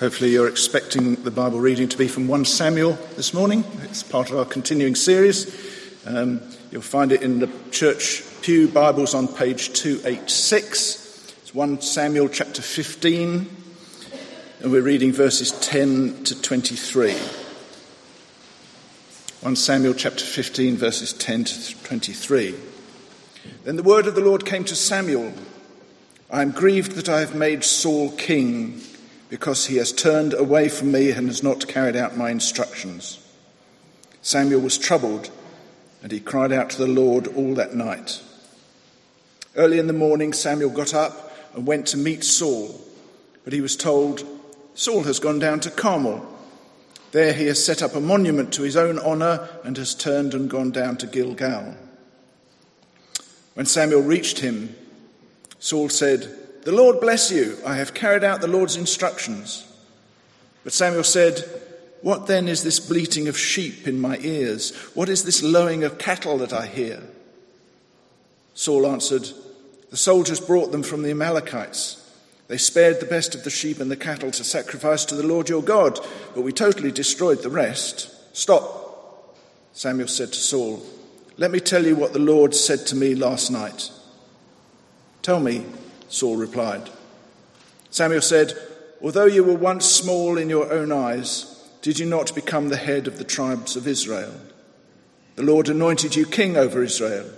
Hopefully, you're expecting the Bible reading to be from 1 Samuel this morning. It's part of our continuing series. Um, you'll find it in the Church Pew Bibles on page 286. It's 1 Samuel chapter 15, and we're reading verses 10 to 23. 1 Samuel chapter 15, verses 10 to 23. Then the word of the Lord came to Samuel I am grieved that I have made Saul king because he has turned away from me and has not carried out my instructions. Samuel was troubled, and he cried out to the Lord all that night. Early in the morning, Samuel got up and went to meet Saul, but he was told, Saul has gone down to Carmel. There he has set up a monument to his own honor and has turned and gone down to Gilgal. When Samuel reached him, Saul said, the Lord bless you. I have carried out the Lord's instructions. But Samuel said, What then is this bleating of sheep in my ears? What is this lowing of cattle that I hear? Saul answered, The soldiers brought them from the Amalekites. They spared the best of the sheep and the cattle to sacrifice to the Lord your God, but we totally destroyed the rest. Stop, Samuel said to Saul. Let me tell you what the Lord said to me last night. Tell me, Saul replied. Samuel said, Although you were once small in your own eyes, did you not become the head of the tribes of Israel? The Lord anointed you king over Israel,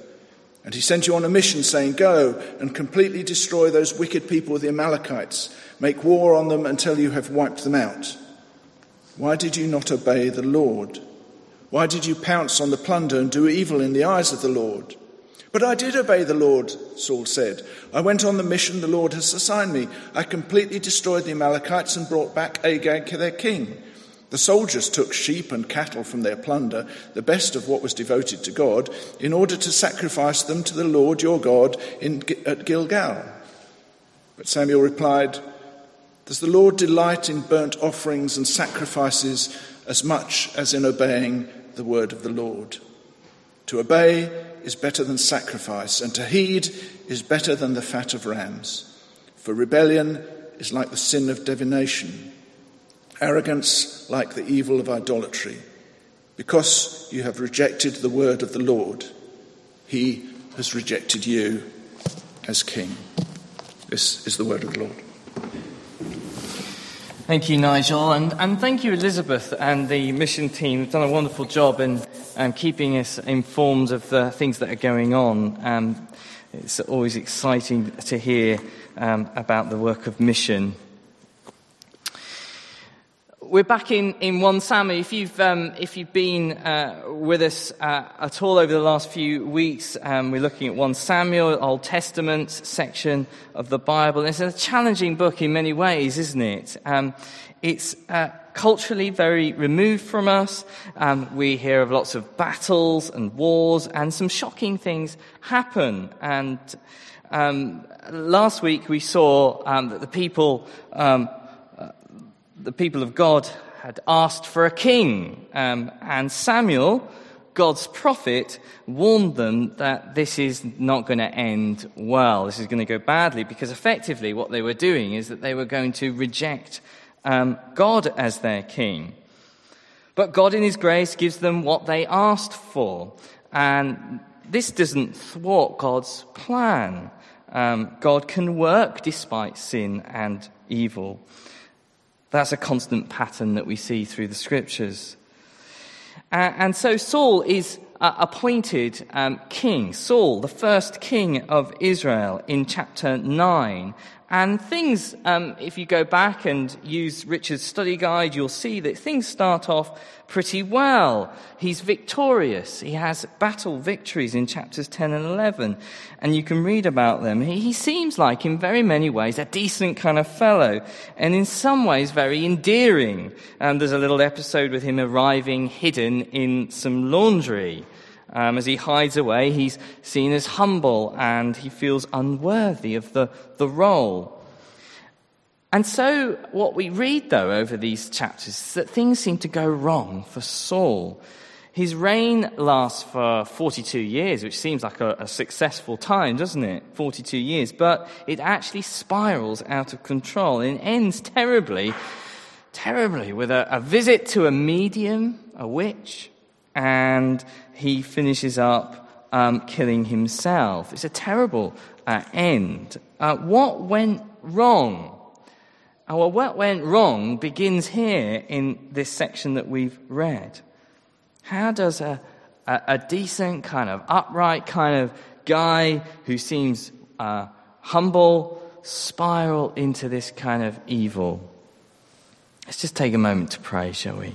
and he sent you on a mission, saying, Go and completely destroy those wicked people, the Amalekites. Make war on them until you have wiped them out. Why did you not obey the Lord? Why did you pounce on the plunder and do evil in the eyes of the Lord? But I did obey the Lord, Saul said. I went on the mission the Lord has assigned me. I completely destroyed the Amalekites and brought back Agag, their king. The soldiers took sheep and cattle from their plunder, the best of what was devoted to God, in order to sacrifice them to the Lord your God in, at Gilgal. But Samuel replied, Does the Lord delight in burnt offerings and sacrifices as much as in obeying the word of the Lord? To obey is better than sacrifice, and to heed is better than the fat of rams. For rebellion is like the sin of divination, arrogance like the evil of idolatry. Because you have rejected the word of the Lord, he has rejected you as king. This is the word of the Lord. Thank you, Nigel, and, and thank you, Elizabeth, and the mission team. They've done a wonderful job in um, keeping us informed of the things that are going on. Um, it's always exciting to hear um, about the work of mission. We're back in, in 1 Samuel. If you've, um, if you've been uh, with us uh, at all over the last few weeks, um, we're looking at 1 Samuel, Old Testament section of the Bible. It's a challenging book in many ways, isn't it? Um, it's uh, culturally very removed from us. Um, we hear of lots of battles and wars, and some shocking things happen. And um, last week we saw um, that the people the people of God had asked for a king, um, and Samuel, God's prophet, warned them that this is not going to end well. This is going to go badly because effectively what they were doing is that they were going to reject um, God as their king. But God, in His grace, gives them what they asked for. And this doesn't thwart God's plan. Um, God can work despite sin and evil. That's a constant pattern that we see through the scriptures. Uh, and so Saul is uh, appointed um, king, Saul, the first king of Israel, in chapter 9. And things, um, if you go back and use Richard's study guide, you'll see that things start off pretty well. He's victorious. He has battle victories in chapters 10 and 11, and you can read about them. He, he seems like, in very many ways, a decent kind of fellow, and in some ways, very endearing. And there's a little episode with him arriving hidden in some laundry. Um, as he hides away, he's seen as humble and he feels unworthy of the, the role. And so, what we read, though, over these chapters is that things seem to go wrong for Saul. His reign lasts for 42 years, which seems like a, a, successful time, doesn't it? 42 years. But it actually spirals out of control and ends terribly terribly with a, a visit to a medium, a witch, and he finishes up um, killing himself. It's a terrible uh, end. Uh, what went wrong? Uh, well, what went wrong begins here in this section that we've read. How does a, a, a decent, kind of upright kind of guy who seems uh, humble spiral into this kind of evil? Let's just take a moment to pray, shall we?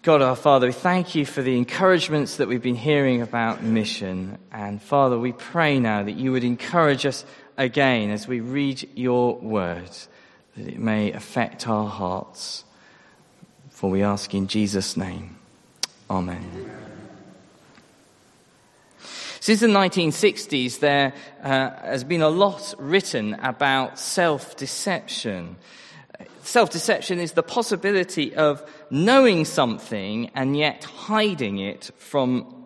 God our Father, we thank you for the encouragements that we've been hearing about mission. And Father, we pray now that you would encourage us again as we read your words, that it may affect our hearts. For we ask in Jesus' name. Amen. Since the 1960s, there uh, has been a lot written about self deception. Self deception is the possibility of knowing something and yet hiding it from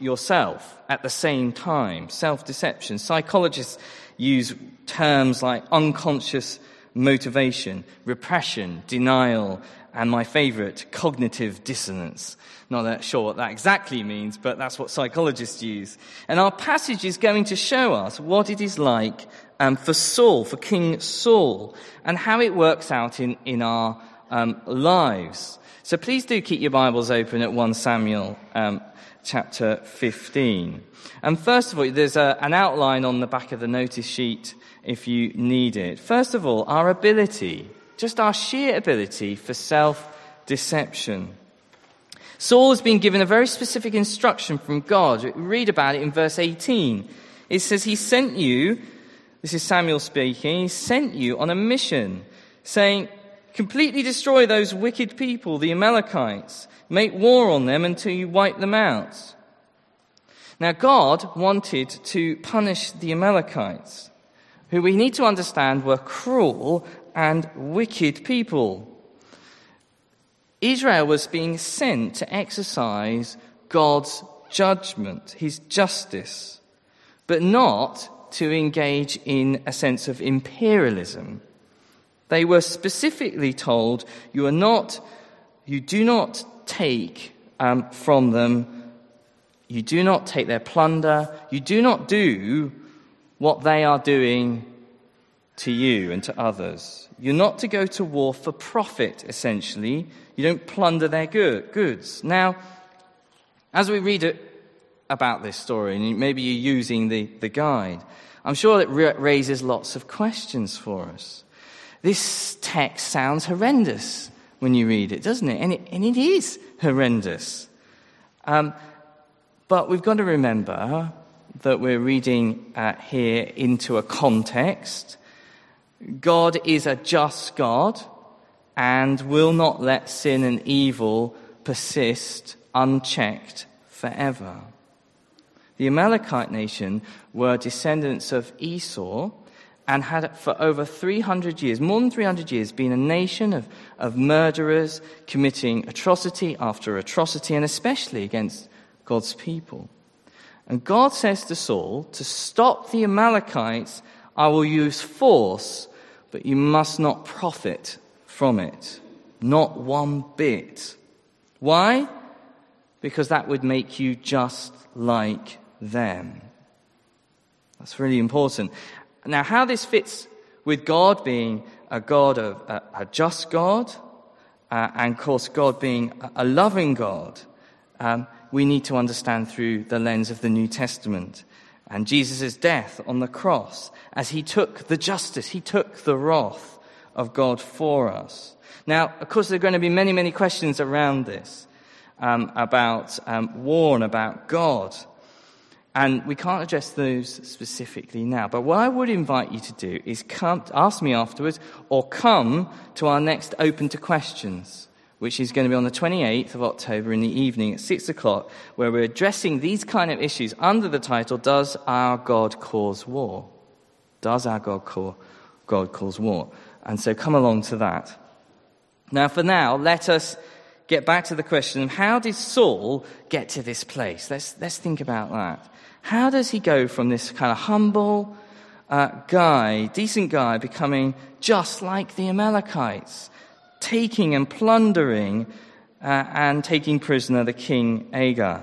yourself at the same time. Self deception. Psychologists use terms like unconscious motivation, repression, denial, and my favorite, cognitive dissonance. Not that sure what that exactly means, but that's what psychologists use. And our passage is going to show us what it is like um, for Saul, for King Saul, and how it works out in, in our um, lives. So please do keep your Bibles open at 1 Samuel um, chapter 15. And first of all, there's a, an outline on the back of the notice sheet if you need it. First of all, our ability, just our sheer ability for self deception. Saul has been given a very specific instruction from God. We read about it in verse 18. It says, He sent you, this is Samuel speaking, He sent you on a mission, saying, Completely destroy those wicked people, the Amalekites. Make war on them until you wipe them out. Now, God wanted to punish the Amalekites, who we need to understand were cruel and wicked people. Israel was being sent to exercise God's judgment, his justice, but not to engage in a sense of imperialism. They were specifically told, you are not, you do not take um, from them, you do not take their plunder, you do not do what they are doing to you and to others. You're not to go to war for profit, essentially. You don't plunder their goods. Now, as we read it about this story, and maybe you're using the, the guide, I'm sure it raises lots of questions for us. This text sounds horrendous when you read it, doesn't it? And it, and it is horrendous. Um, but we've got to remember that we're reading uh, here into a context. God is a just God and will not let sin and evil persist unchecked forever. The Amalekite nation were descendants of Esau and had for over 300 years, more than 300 years, been a nation of, of murderers committing atrocity after atrocity and especially against God's people. And God says to Saul, to stop the Amalekites, I will use force, but you must not profit from it. Not one bit. Why? Because that would make you just like them. That's really important. Now, how this fits with God being a God of a, just God, uh, and of course, God being a, a loving God, um, we need to understand through the lens of the New Testament and Jesus' death on the cross as he took the justice, he took the wrath of God for us. Now, of course, there are going to be many, many questions around this um, about um, war and about God. And we can't address those specifically now. But what I would invite you to do is come, ask me afterwards or come to our next Open to Questions, which is going to be on the 28th of October in the evening at 6 o'clock, where we're addressing these kind of issues under the title, Does Our God Cause War? Does our God, call, God cause war? And so come along to that. Now, for now, let us get back to the question of how did Saul get to this place? Let's, let's think about that. How does he go from this kind of humble, uh, guy, decent guy, becoming just like the Amalekites, taking and plundering uh, and taking prisoner the king Agag?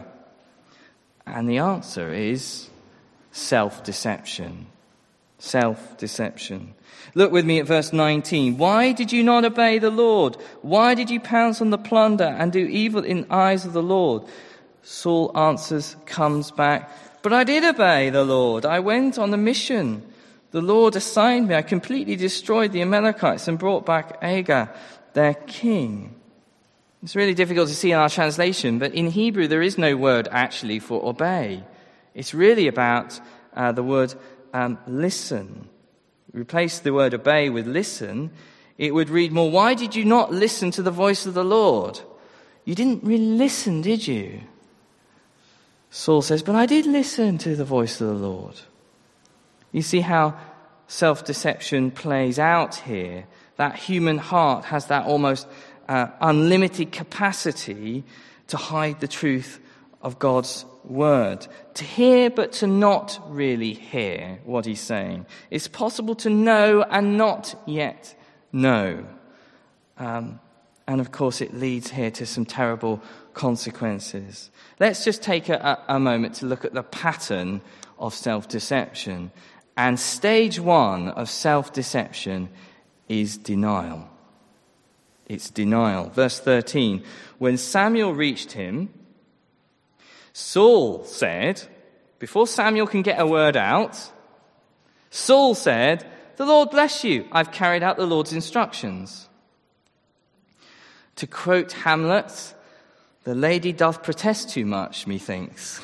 And the answer is self deception. Self deception. Look with me at verse 19. Why did you not obey the Lord? Why did you pounce on the plunder and do evil in eyes of the Lord? Saul answers, comes back, but I did obey the Lord. I went on a mission. The Lord assigned me. I completely destroyed the Amalekites and brought back Agag, their king. It's really difficult to see in our translation, but in Hebrew there is no word actually for obey. It's really about uh, the word um, listen. Replace the word obey with listen, it would read more, Why did you not listen to the voice of the Lord? You didn't really listen, did you? Saul says, But I did listen to the voice of the Lord. You see how self deception plays out here. That human heart has that almost uh, unlimited capacity to hide the truth of God's word. To hear, but to not really hear what he's saying. It's possible to know and not yet know. Um, and of course, it leads here to some terrible consequences. Let's just take a, a moment to look at the pattern of self deception. And stage one of self deception is denial. It's denial. Verse 13 When Samuel reached him, Saul said, before Samuel can get a word out, Saul said, The Lord bless you. I've carried out the Lord's instructions. To quote Hamlet, the lady doth protest too much, methinks.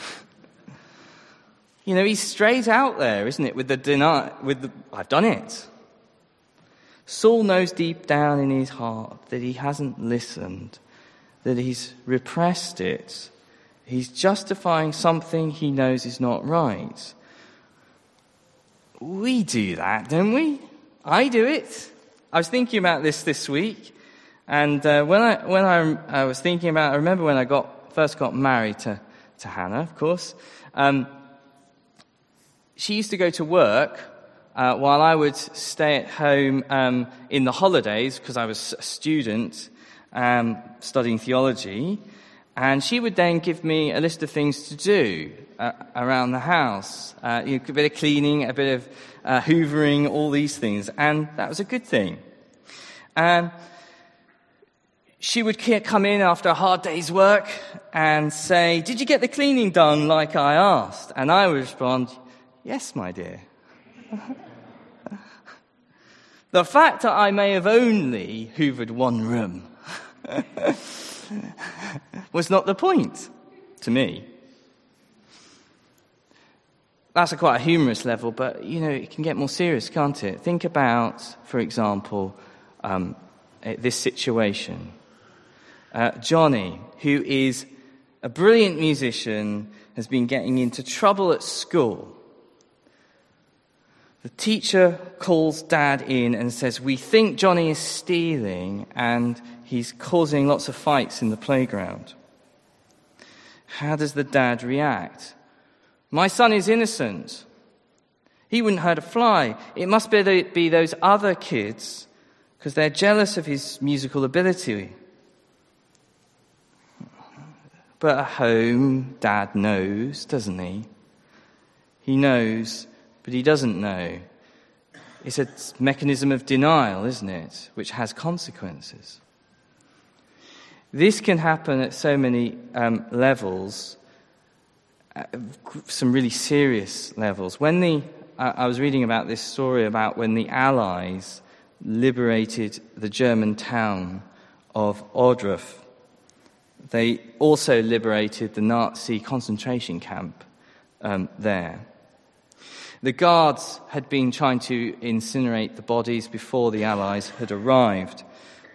you know, he's straight out there, isn't it, with the deny, with the, I've done it. Saul knows deep down in his heart that he hasn't listened, that he's repressed it, He's justifying something he knows is not right. We do that, don't we? I do it. I was thinking about this this week, and uh, when I when I, I, was thinking about, I remember when I got first got married to to Hannah, of course. Um, she used to go to work uh, while I would stay at home um, in the holidays because I was a student um, studying theology. And she would then give me a list of things to do uh, around the house. Uh, you know, a bit of cleaning, a bit of uh, hoovering, all these things. And that was a good thing. And she would come in after a hard day's work and say, Did you get the cleaning done like I asked? And I would respond, Yes, my dear. the fact that I may have only hoovered one room was not the point to me. That's a quite a humorous level, but you know, it can get more serious, can't it? Think about, for example, um, eh, this situation. Uh, Johnny, who is a brilliant musician, has been getting into trouble at school. The teacher calls dad in and says, We think Johnny is stealing, and he's causing lots of fights in the playground. How does the dad react? My son is innocent. He wouldn't hurt a fly. It must be, those other kids because they're jealous of his musical ability. But at home, dad knows, doesn't he? He knows, but he doesn't know. It's a mechanism of denial, isn't it? Which has consequences. This can happen at so many um, levels, uh, some really serious levels. When the, uh, I was reading about this story about when the Allies liberated the German town of Ohrdruf. They also liberated the Nazi concentration camp um, there. The guards had been trying to incinerate the bodies before the Allies had arrived,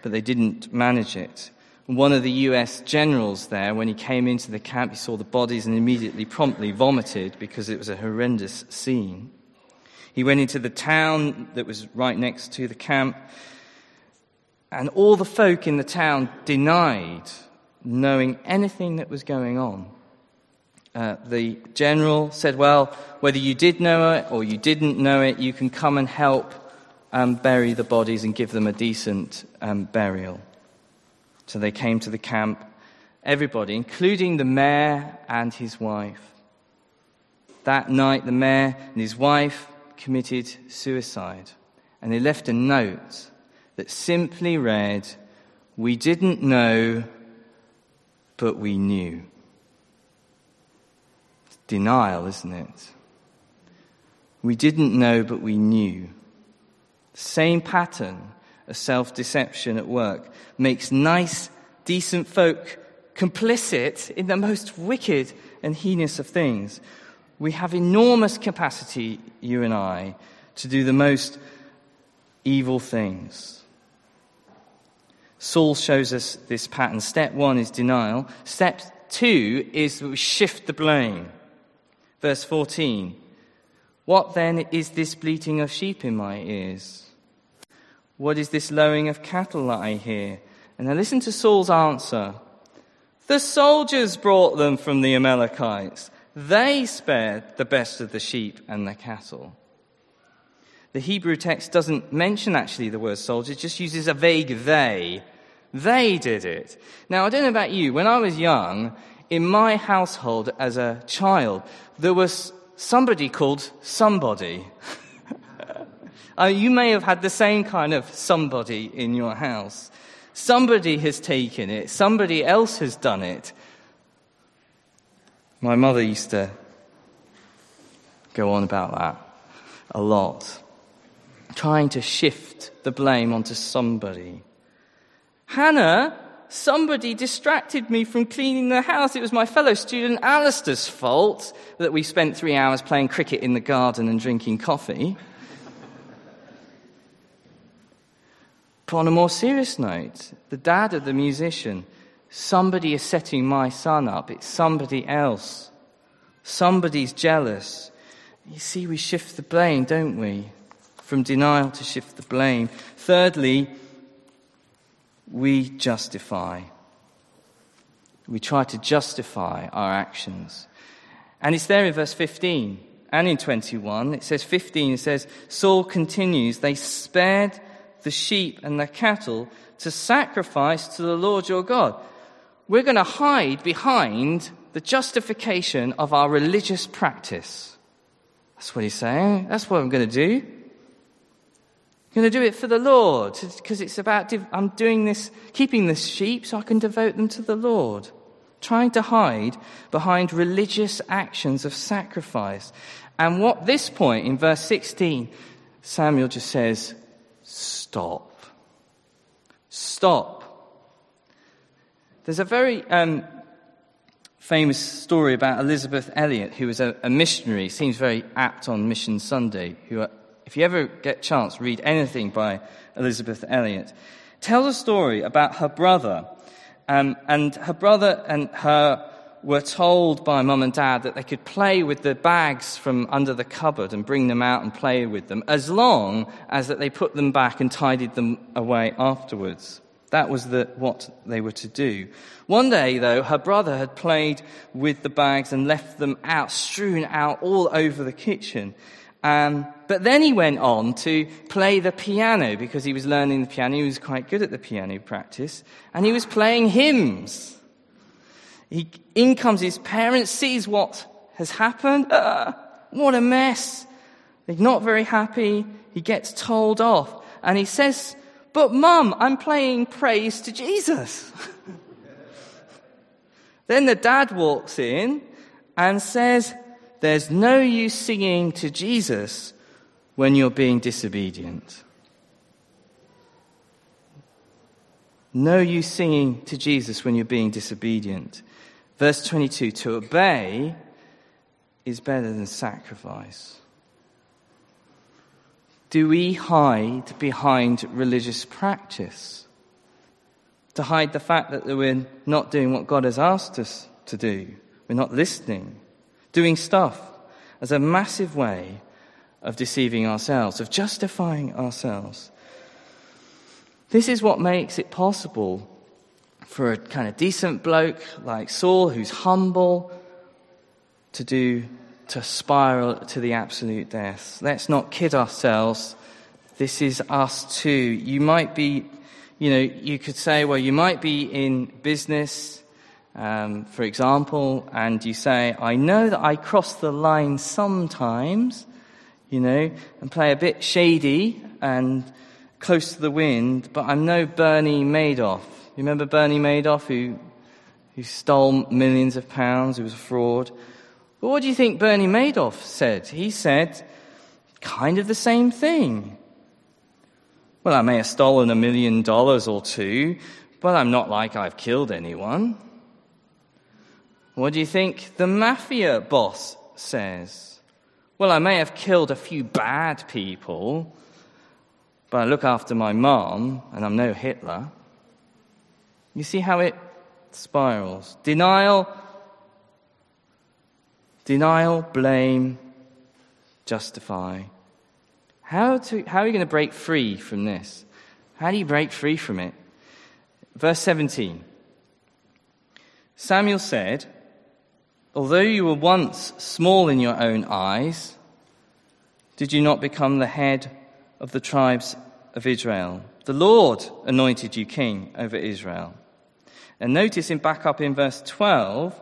but they didn't manage it. One of the US generals there, when he came into the camp, he saw the bodies and immediately promptly vomited because it was a horrendous scene. He went into the town that was right next to the camp, and all the folk in the town denied knowing anything that was going on. uh, the general said, Well, whether you did know it or you didn't know it, you can come and help um, bury the bodies and give them a decent um, burial. So they came to the camp, everybody, including the mayor and his wife. That night, the mayor and his wife committed suicide. And they left a note that simply read, We didn't know, but we knew denial, isn't it? We didn't know, but we knew. Same pattern of self deception at work makes nice, decent folk complicit in the most wicked and heinous of things. We have enormous capacity, you and I, to do the most evil things. Saul shows us this pattern. Step one is denial. Step two is we shift the blame. Verse 14 What then is this bleating of sheep in my ears? What is this lowing of cattle that I hear? And now listen to Saul's answer. The soldiers brought them from the Amalekites. They spared the best of the sheep and the cattle. The Hebrew text doesn't mention actually the word soldiers, just uses a vague they. They did it. Now, I don't know about you, when I was young, in my household as a child, there was somebody called somebody. uh, you may have had the same kind of somebody in your house. Somebody has taken it, somebody else has done it. My mother used to go on about that a lot, trying to shift the blame onto somebody. Hannah somebody distracted me from cleaning the house. It was my fellow student Alistair's fault that we spent three hours playing cricket in the garden and drinking coffee. but on a more serious note, the dad of the musician, somebody is setting my son up. It's somebody else. Somebody's jealous. You see, we shift the blame, don't we? From denial to shift the blame. Thirdly, we justify. We try to justify our actions. And it's there in verse 15 and in 21. It says 15, it says, Saul continues, they spared the sheep and the cattle to sacrifice to the Lord your God. We're going to hide behind the justification of our religious practice. That's what he's saying. That's what I'm going to do. I'm going to do it for the Lord because it's about, I'm doing this, keeping the sheep so I can devote them to the Lord. Trying to hide behind religious actions of sacrifice. And what this point in verse 16, Samuel just says, stop. Stop. There's a very um, famous story about Elisabeth Elliot, who was a, a missionary, seems very apt on Mission Sunday, who if you ever get a chance, read anything by Elisabeth Elliot. Tells a story about her brother. Um, and her brother and her were told by mum and dad that they could play with the bags from under the cupboard and bring them out and play with them as long as that they put them back and tidied them away afterwards. That was the, what they were to do. One day, though, her brother had played with the bags and left them out, strewn out all over the kitchen. Um, but then he went on to play the piano because he was learning the piano. He was quite good at the piano practice. And he was playing hymns. He, in comes his parents, sees what has happened. Uh, what a mess. They're not very happy. He gets told off. And he says, But mum, I'm playing praise to Jesus. then the dad walks in and says, there's no use singing to Jesus when you're being disobedient. No use singing to Jesus when you're being disobedient. Verse 22 to obey is better than sacrifice. Do we hide behind religious practice? To hide the fact that we're not doing what God has asked us to do? We're not listening doing stuff as a massive way of deceiving ourselves, of justifying ourselves. This is what makes it possible for a kind of decent bloke like Saul, who's humble, to do to spiral to the absolute death. Let's not kid ourselves. This is us too. You might be, you know, you could say, well, you might be in business, um, for example, and you say, I know that I cross the line sometimes, you know, and play a bit shady and close to the wind, but I'm no Bernie Madoff. You remember Bernie Madoff who, who stole millions of pounds, who was a fraud? But what do you think Bernie Madoff said? He said kind of the same thing. Well, I may have stolen a million dollars or two, but I'm not like I've killed anyone. What do you think the mafia boss says? Well, I may have killed a few bad people, but I look after my mom and I'm no Hitler. You see how it spirals? Denial, denial, blame, justify. How, to, how are you going to break free from this? How do you break free from it? Verse 17 Samuel said, Although you were once small in your own eyes, did you not become the head of the tribes of Israel? The Lord anointed you king over Israel. And notice in back up in verse 12,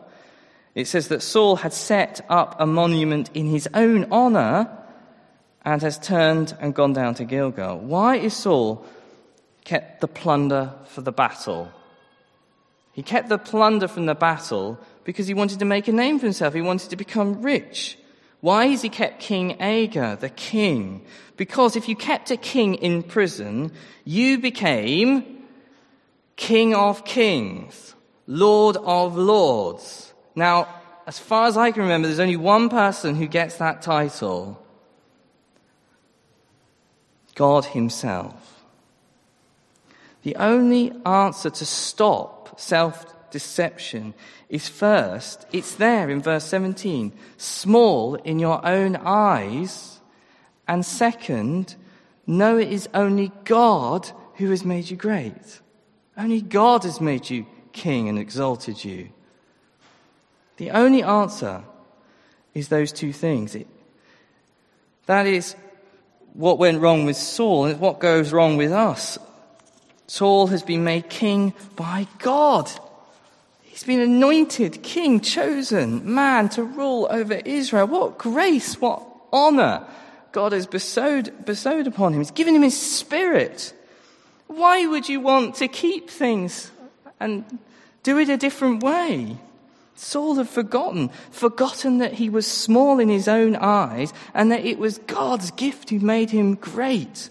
it says that Saul had set up a monument in his own honor and has turned and gone down to Gilgal. Why is Saul kept the plunder for the battle? He kept the plunder from the battle because he wanted to make a name for himself. He wanted to become rich. Why has he kept King Agag, the king? Because if you kept a king in prison, you became king of kings, lord of lords. Now, as far as I can remember, there's only one person who gets that title. God himself. The only answer to stop self deception is first, it's there in verse 17, small in your own eyes. And second, know it is only God who has made you great. Only God has made you king and exalted you. The only answer is those two things. It, that is what went wrong with Saul and what goes wrong with us. Saul has been made king by God. He's been anointed king, chosen man to rule over Israel. What grace, what honor God has bestowed, bestowed upon him. He's given him his spirit. Why would you want to keep things and do it a different way? Saul had forgotten, forgotten that he was small in his own eyes and that it was God's gift who made him great.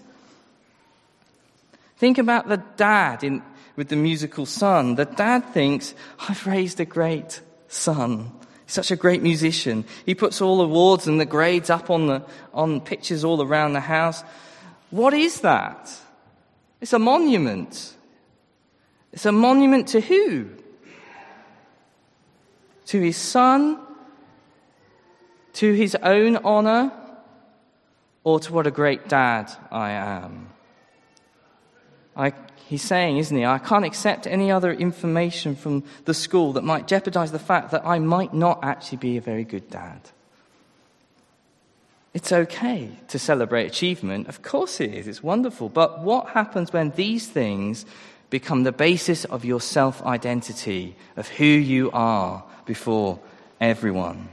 Think about the dad in, with the musical son. The dad thinks, I've raised a great son. He's such a great musician. He puts all the awards and the grades up on the, on pictures all around the house. What is that? It's a monument. It's a monument to who? To his son? To his own honor? Or to what a great dad I am? I he's saying, isn't he? I can't accept any other information from the school that might jeopardize the fact that I might not actually be a very good dad. It's okay to celebrate achievement. Of course it is. It's wonderful. But what happens when these things become the basis of your self identity, of who you are before everyone?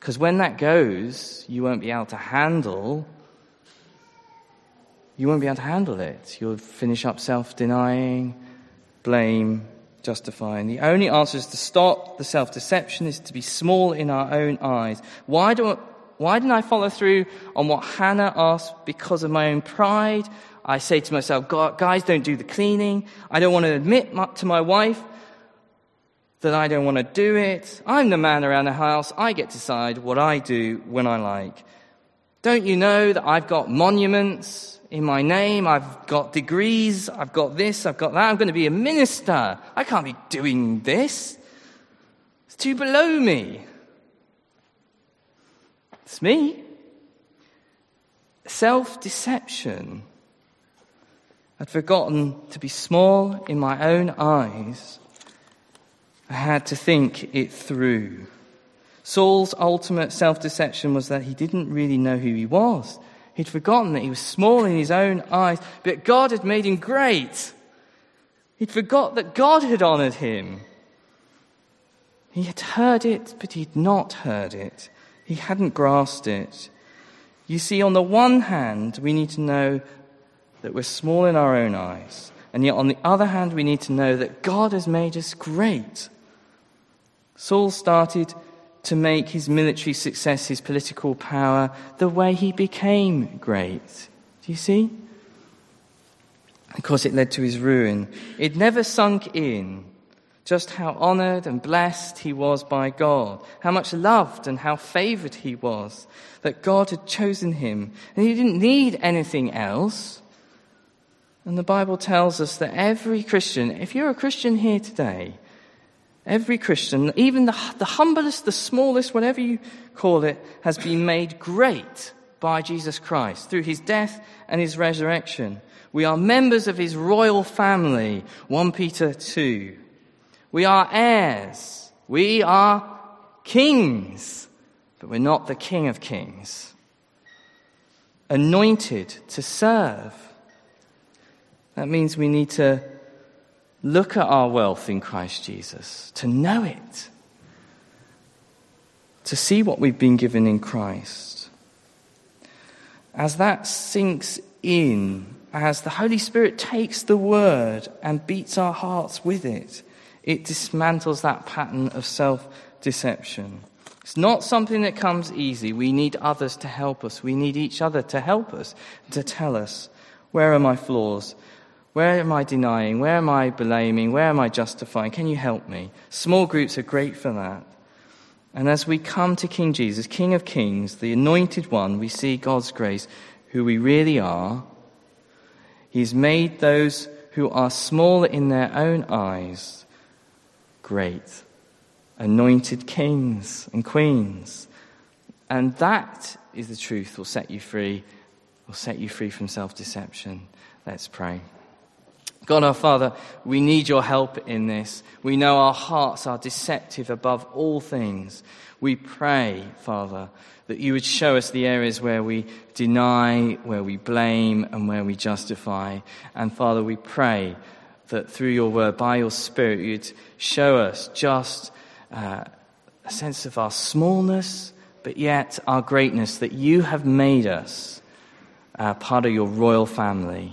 Because when that goes, you won't be able to handle you won't be able to handle it. You'll finish up self denying, blame, justifying. The only answer is to stop the self deception, is to be small in our own eyes. Why, do, why didn't I follow through on what Hannah asked because of my own pride? I say to myself, guys, don't do the cleaning. I don't want to admit to my wife that I don't want to do it. I'm the man around the house. I get to decide what I do when I like. Don't you know that I've got monuments in my name. I've got degrees. I've got this. I've got that. I'm going to be a minister. I can't be doing this. It's too below me. It's me. Self deception. I'd forgotten to be small in my own eyes. I had to think it through. Saul's ultimate self deception was that he didn't really know who he was. He'd forgotten that he was small in his own eyes, but God had made him great. He'd forgot that God had honored him. He had heard it, but he'd not heard it. He hadn't grasped it. You see, on the one hand, we need to know that we're small in our own eyes. And yet, on the other hand, we need to know that God has made us great. Saul started to make his military success, his political power, the way he became great. Do you see? Of course, it led to his ruin. It never sunk in just how honored and blessed he was by God, how much loved and how favored he was, that God had chosen him, and he didn't need anything else. And the Bible tells us that every Christian, if you're a Christian here today, every Christian, even the, the humblest, the smallest, whatever you call it, has been made great by Jesus Christ through his death and his resurrection. We are members of his royal family, 1 Peter 2. We are heirs. We are kings, but we're not the king of kings. Anointed to serve that means we need to look at our wealth in Christ Jesus, to know it, to see what we've been given in Christ. As that sinks in, as the Holy Spirit takes the word and beats our hearts with it, it dismantles that pattern of self deception. It's not something that comes easy. We need others to help us. We need each other to help us, to tell us, where are my flaws? Where am I denying? Where am I blaming? Where am I justifying? Can you help me? Small groups are great for that. And as we come to King Jesus, King of Kings, the anointed one, we see God's grace, who we really are. He's made those who are small in their own eyes great, anointed kings and queens. And that is the truth will set you free, will set you free from self deception. Let's pray. God our Father, we need your help in this. We know our hearts are deceptive above all things. We pray, Father, that you would show us the areas where we deny, where we blame, and where we justify. And Father, we pray that through your word, by your Spirit, you'd show us just uh, a sense of our smallness, but yet our greatness, that you have made us uh, part of your royal family.